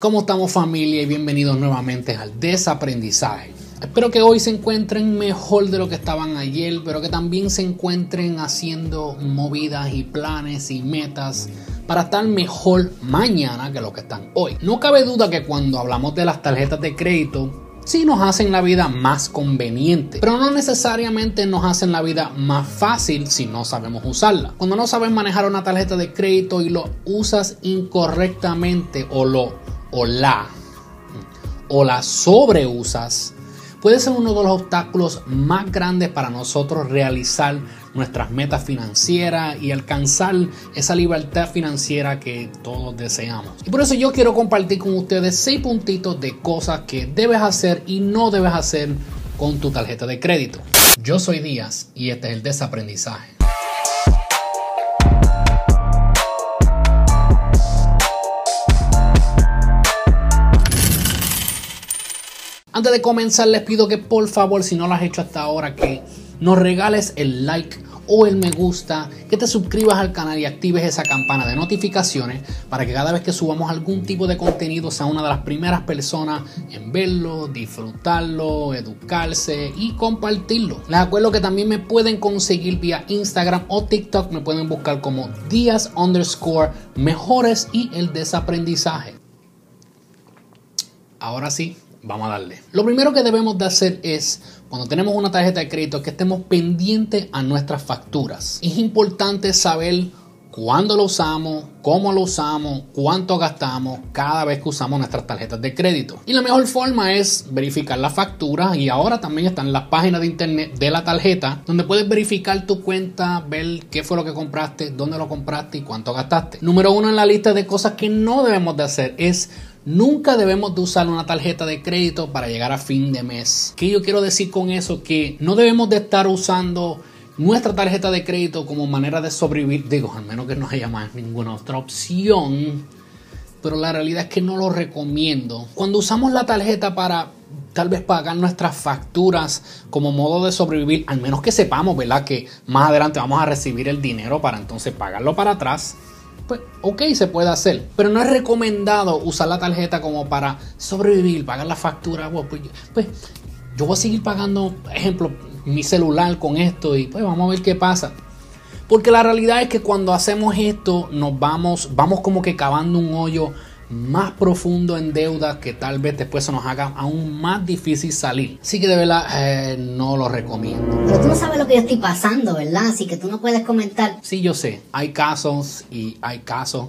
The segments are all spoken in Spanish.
¿Cómo estamos familia y bienvenidos nuevamente al desaprendizaje? Espero que hoy se encuentren mejor de lo que estaban ayer, pero que también se encuentren haciendo movidas y planes y metas para estar mejor mañana que lo que están hoy. No cabe duda que cuando hablamos de las tarjetas de crédito, sí nos hacen la vida más conveniente, pero no necesariamente nos hacen la vida más fácil si no sabemos usarla. Cuando no sabes manejar una tarjeta de crédito y lo usas incorrectamente o lo o la o la sobreusas puede ser uno de los obstáculos más grandes para nosotros realizar nuestras metas financieras y alcanzar esa libertad financiera que todos deseamos. Y por eso yo quiero compartir con ustedes seis puntitos de cosas que debes hacer y no debes hacer con tu tarjeta de crédito. Yo soy Díaz y este es el desaprendizaje. Antes de comenzar les pido que por favor si no lo has hecho hasta ahora que nos regales el like o el me gusta, que te suscribas al canal y actives esa campana de notificaciones para que cada vez que subamos algún tipo de contenido sea una de las primeras personas en verlo, disfrutarlo, educarse y compartirlo. Les acuerdo que también me pueden conseguir vía Instagram o TikTok, me pueden buscar como días underscore mejores y el desaprendizaje. Ahora sí, Vamos a darle. Lo primero que debemos de hacer es, cuando tenemos una tarjeta de crédito, que estemos pendientes a nuestras facturas. Es importante saber cuándo lo usamos, cómo lo usamos, cuánto gastamos cada vez que usamos nuestras tarjetas de crédito. Y la mejor forma es verificar la factura y ahora también están las páginas de internet de la tarjeta donde puedes verificar tu cuenta, ver qué fue lo que compraste, dónde lo compraste y cuánto gastaste. Número uno en la lista de cosas que no debemos de hacer es Nunca debemos de usar una tarjeta de crédito para llegar a fin de mes. ¿Qué yo quiero decir con eso? Que no debemos de estar usando nuestra tarjeta de crédito como manera de sobrevivir. Digo, al menos que no haya más ninguna otra opción. Pero la realidad es que no lo recomiendo. Cuando usamos la tarjeta para tal vez pagar nuestras facturas como modo de sobrevivir, al menos que sepamos, ¿verdad? Que más adelante vamos a recibir el dinero para entonces pagarlo para atrás pues ok, se puede hacer. Pero no es recomendado usar la tarjeta como para sobrevivir, pagar la factura. Pues, pues, yo voy a seguir pagando, ejemplo, mi celular con esto y pues vamos a ver qué pasa. Porque la realidad es que cuando hacemos esto nos vamos, vamos como que cavando un hoyo más profundo en deuda que tal vez después se nos haga aún más difícil salir. Así que de verdad eh, no lo recomiendo. Pero tú no sabes lo que yo estoy pasando, ¿verdad? Así que tú no puedes comentar. Sí, yo sé. Hay casos y hay casos.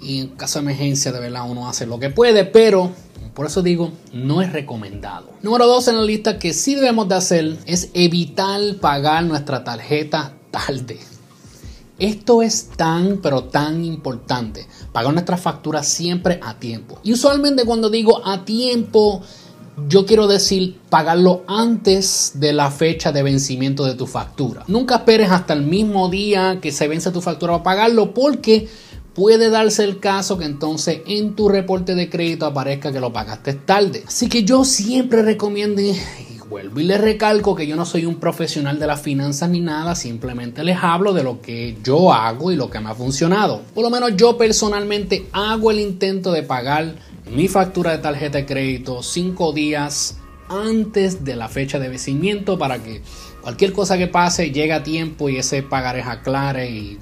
Y en caso de emergencia, de verdad, uno hace lo que puede, pero por eso digo, no es recomendado. Número dos en la lista que sí debemos de hacer es evitar pagar nuestra tarjeta tarde. Esto es tan, pero tan importante. Pagar nuestras facturas siempre a tiempo. Y usualmente cuando digo a tiempo, yo quiero decir pagarlo antes de la fecha de vencimiento de tu factura. Nunca esperes hasta el mismo día que se vence tu factura para pagarlo porque puede darse el caso que entonces en tu reporte de crédito aparezca que lo pagaste tarde. Así que yo siempre recomiendo vuelvo y les recalco que yo no soy un profesional de las finanzas ni nada, simplemente les hablo de lo que yo hago y lo que me ha funcionado. Por lo menos yo personalmente hago el intento de pagar mi factura de tarjeta de crédito cinco días antes de la fecha de vencimiento para que cualquier cosa que pase llegue a tiempo y ese pagaré aclare y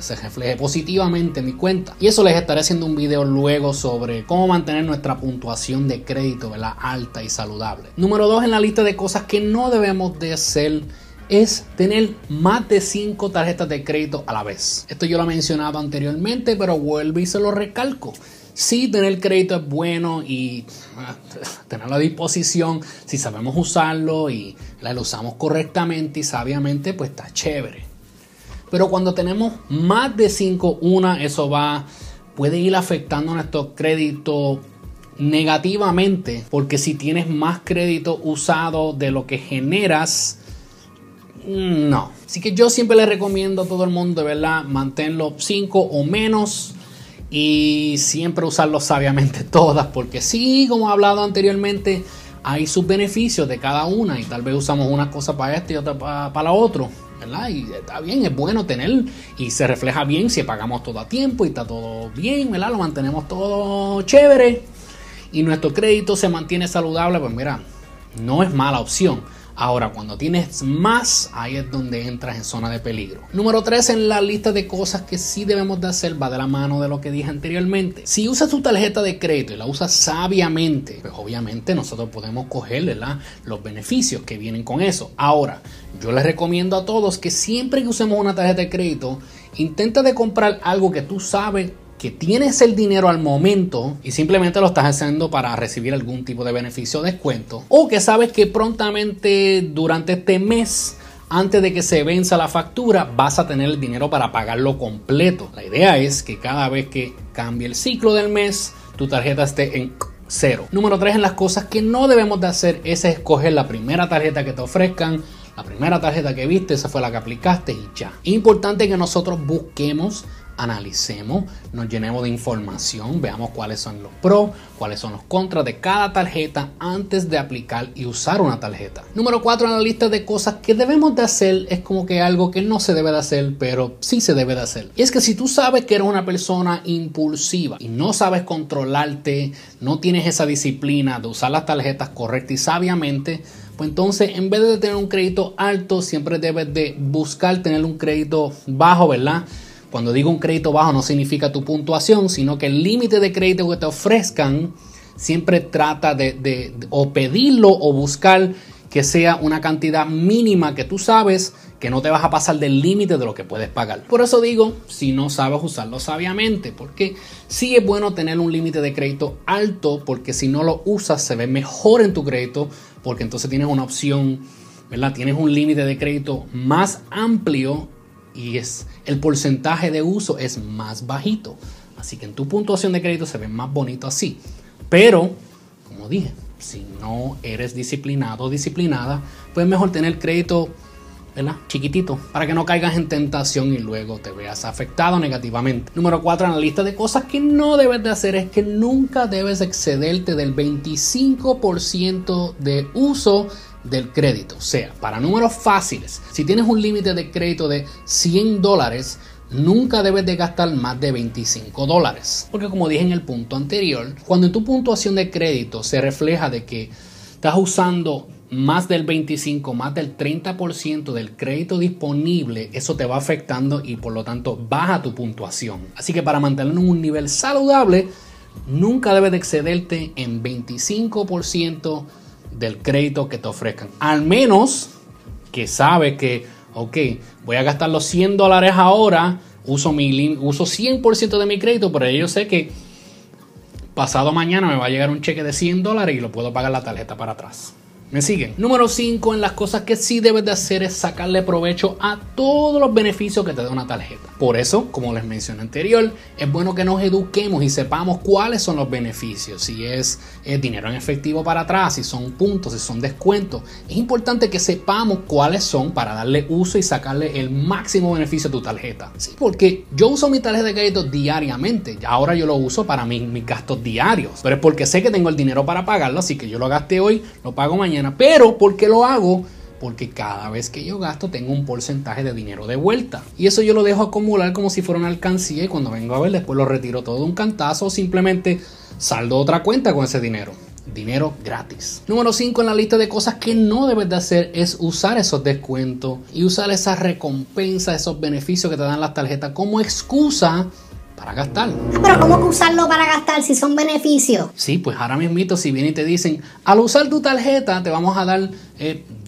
se refleje positivamente en mi cuenta. Y eso les estaré haciendo un video luego sobre cómo mantener nuestra puntuación de crédito ¿verdad? alta y saludable. Número 2 en la lista de cosas que no debemos de hacer es tener más de 5 tarjetas de crédito a la vez. Esto yo lo he mencionado anteriormente, pero vuelvo y se lo recalco. Sí, tener crédito es bueno y ah, tenerlo a disposición, si sabemos usarlo y lo usamos correctamente y sabiamente, pues está chévere. Pero cuando tenemos más de 5, una, eso va, puede ir afectando nuestro crédito negativamente, porque si tienes más crédito usado de lo que generas, no. Así que yo siempre le recomiendo a todo el mundo, de verdad, manténlo 5 o menos y siempre usarlo sabiamente todas, porque sí, como he hablado anteriormente, hay sus beneficios de cada una y tal vez usamos una cosa para esto y otra para, la otra. ¿verdad? Y está bien, es bueno tener y se refleja bien si pagamos todo a tiempo y está todo bien, ¿verdad? Lo mantenemos todo chévere. y nuestro crédito se mantiene saludable, pues mira, no es mala opción. Ahora, cuando tienes más, ahí es donde entras en zona de peligro. Número 3 en la lista de cosas que sí debemos de hacer va de la mano de lo que dije anteriormente. Si usas tu tarjeta de crédito y la usas sabiamente, pues obviamente nosotros podemos coger los beneficios que vienen con eso. Ahora, yo les recomiendo a todos que siempre que usemos una tarjeta de crédito, intenta de comprar algo que tú sabes que tienes el dinero al momento y simplemente lo estás haciendo para recibir algún tipo de beneficio o descuento, o que sabes que prontamente durante este mes antes de que se venza la factura, vas a tener el dinero para pagarlo completo. La idea es que cada vez que cambie el ciclo del mes, tu tarjeta esté en cero. Número 3 en las cosas que no debemos de hacer es escoger la primera tarjeta que te ofrezcan. La primera tarjeta que viste, esa fue la que aplicaste y ya. Importante que nosotros busquemos analicemos, nos llenemos de información, veamos cuáles son los pros, cuáles son los contras de cada tarjeta antes de aplicar y usar una tarjeta. Número 4 en la lista de cosas que debemos de hacer es como que algo que no se debe de hacer, pero sí se debe de hacer. Y es que si tú sabes que eres una persona impulsiva y no sabes controlarte, no tienes esa disciplina de usar las tarjetas correctas y sabiamente, pues entonces en vez de tener un crédito alto, siempre debes de buscar tener un crédito bajo, ¿verdad? Cuando digo un crédito bajo no significa tu puntuación, sino que el límite de crédito que te ofrezcan siempre trata de, o pedirlo o buscar que sea una cantidad mínima que tú sabes que no te vas a pasar del límite de lo que puedes pagar. Por eso digo, si no sabes usarlo sabiamente, porque sí es bueno tener un límite de crédito alto, porque si no lo usas se ve mejor en tu crédito, porque entonces tienes una opción, ¿verdad? Tienes un límite de crédito más amplio y es el porcentaje de uso es más bajito. Así que en tu puntuación de crédito se ve más bonito así. Pero, como dije, si no eres disciplinado o disciplinada, pues mejor tener crédito ¿verdad? chiquitito para que no caigas en tentación y luego te veas afectado negativamente. Número 4 en la lista de cosas que no debes de hacer es que nunca debes excederte del 25% de uso del crédito. O sea, para números fáciles, si tienes un límite de crédito de 100 dólares, nunca debes de gastar más de 25 dólares. Porque como dije en el punto anterior, cuando en tu puntuación de crédito se refleja de que estás usando más del 25, más del 30% del crédito disponible, eso te va afectando y por lo tanto baja tu puntuación. Así que para mantener un nivel saludable, nunca debes de excederte en 25% del crédito que te ofrezcan. Al menos que sabe que, ok, voy a gastar los 100 dólares ahora, uso, mi, uso 100% de mi crédito, pero yo sé que pasado mañana me va a llegar un cheque de 100 dólares y lo puedo pagar la tarjeta para atrás. ¿Me siguen? Número 5 en las cosas que sí debes de hacer es sacarle provecho a todos los beneficios que te da una tarjeta. Por eso, como les mencioné anterior, es bueno que nos eduquemos y sepamos cuáles son los beneficios. Si es, dinero en efectivo para atrás, si son puntos, si son descuentos. Es importante que sepamos cuáles son para darle uso y sacarle el máximo beneficio a tu tarjeta. Sí, porque yo uso mi tarjeta de crédito diariamente. Ahora yo lo uso para mis, mis gastos diarios. Pero es porque sé que tengo el dinero para pagarlo, así que yo lo gasté hoy, lo pago mañana pero, ¿por qué lo hago? Porque cada vez que yo gasto tengo un porcentaje de dinero de vuelta. Y eso yo lo dejo acumular como si fuera una alcancía y cuando vengo a ver después lo retiro todo de un cantazo o simplemente saldo otra cuenta con ese dinero. Dinero gratis. Número 5 en la lista de cosas que no debes de hacer es usar esos descuentos y usar esas recompensas, esos beneficios que te dan las tarjetas como excusa para gastar. Pero ¿cómo que usarlo para gastar si son beneficios? Sí, pues ahora mismo si vienen y te dicen, al usar tu tarjeta te vamos a dar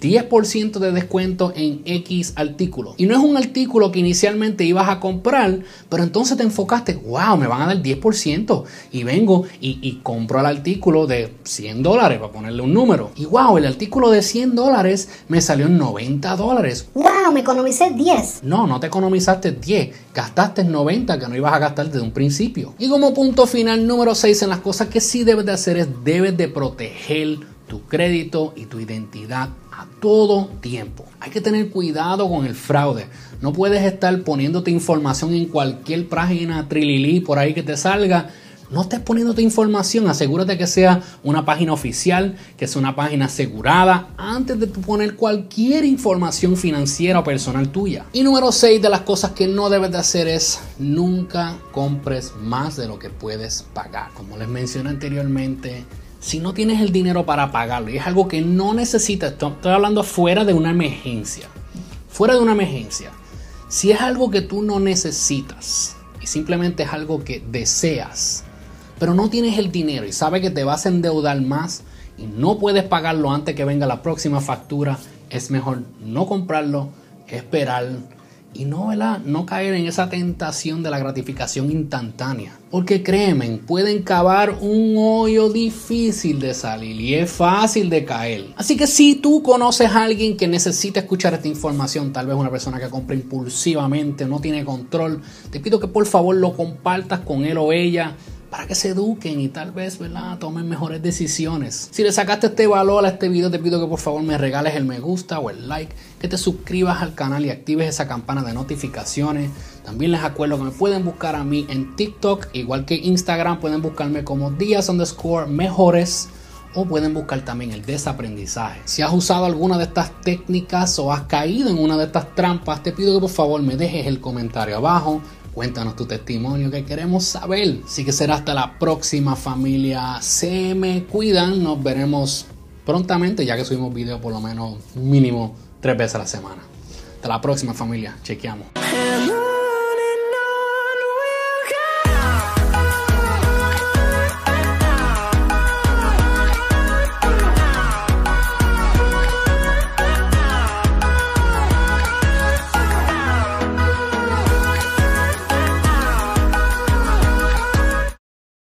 10% de descuento en X artículo. Y no es un artículo que inicialmente ibas a comprar, pero entonces te enfocaste, wow, me van a dar 10%. Y vengo y, compro el artículo de 100 dólares, para ponerle un número. Y wow, el artículo de 100 dólares me salió en 90 dólares. Wow, me economicé 10. No, no te economizaste 10, gastaste 90 que no ibas a gastar desde un principio. Y como punto final número 6 en las cosas que sí debes de hacer es debes de proteger tu crédito y tu identidad a todo tiempo. Hay que tener cuidado con el fraude. No puedes estar poniéndote información en cualquier página trililí por ahí que te salga. no estés poniendo tu información, asegúrate que sea una página oficial, que sea una página asegurada antes de poner cualquier información financiera o personal tuya. Y número 6 de las cosas que no debes de hacer es nunca compres más de lo que puedes pagar. Como les mencioné anteriormente, si no tienes el dinero para pagarlo. Y es algo que no necesitas, estoy hablando fuera de una emergencia, fuera de una emergencia, si es algo que tú no necesitas y simplemente es algo que deseas, pero no tienes el dinero y sabes que te vas a endeudar más y no puedes pagarlo antes que venga la próxima factura, es mejor no comprarlo, esperar y no, ¿verdad? no caer en esa tentación de la gratificación instantánea. Porque créeme, pueden cavar un hoyo difícil de salir y es fácil de caer. Así que si tú conoces a alguien que necesita escuchar esta información, tal vez una persona que compra impulsivamente, no tiene control, te pido que por favor lo compartas con él o ella para que se eduquen y tal vez, ¿verdad? Tomen mejores decisiones. Si le sacaste este valor a este video, te pido que por favor me regales el me gusta o el like, que te suscribas al canal y actives esa campana de notificaciones. También les acuerdo que me pueden buscar a mí en TikTok, igual que Instagram, pueden buscarme como días underscore mejores o pueden buscar también el desaprendizaje. Si has usado alguna de estas técnicas o has caído en una de estas trampas, te pido que por favor me dejes el comentario abajo. Cuéntanos tu testimonio que queremos saber. Así que será hasta la próxima familia. Se me cuidan. Nos veremos prontamente ya que subimos video por lo menos mínimo tres veces a la semana. Hasta la próxima familia. Chequeamos.